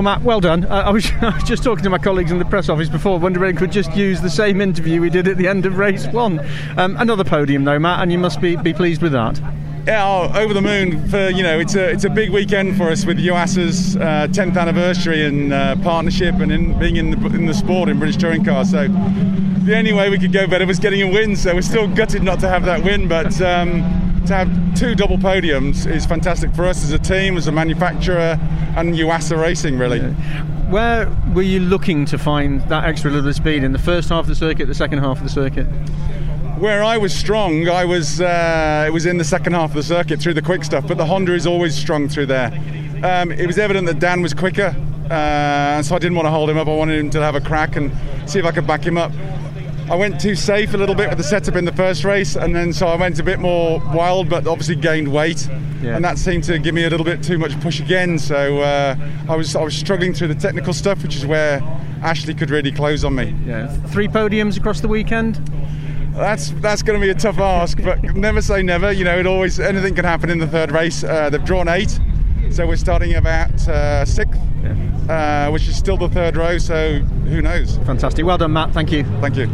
Well, Matt, well done. Uh, I, was, I was just talking to my colleagues in the press office before, wondering could just use the same interview we did at the end of race one. Um, another podium, though, Matt, and you must be, be pleased with that. Yeah, oh, over the moon for you know it's a it's a big weekend for us with Yuasa's uh, 10th anniversary and uh, partnership and in, being in the in the sport in British touring cars. So the only way we could go better was getting a win. So we're still gutted not to have that win, but. Um, to have two double podiums is fantastic for us as a team, as a manufacturer, and Yuasa Racing, really. Yeah. Where were you looking to find that extra little speed in the first half of the circuit, the second half of the circuit? where I was strong, I was uh, it was in the second half of the circuit through the quick stuff. But the Honda is always strong through there. Um, it was evident that Dan was quicker, uh, so I didn't want to hold him up. I wanted him to have a crack and see if I could back him up. I went too safe a little bit with the setup in the first race, and then so I went a bit more wild, but obviously gained weight, yeah. and that seemed to give me a little bit too much push again. So uh, I was I was struggling through the technical stuff, which is where Ashley could really close on me. Yeah, three podiums across the weekend that's that's going to be a tough ask, but never say never. You know, it always anything can happen in the third race. Uh, they've drawn eight, so we're starting about uh, sixth, yeah. uh, which is still the third row. So who knows? Fantastic. Well done, Matt. Thank you. Thank you.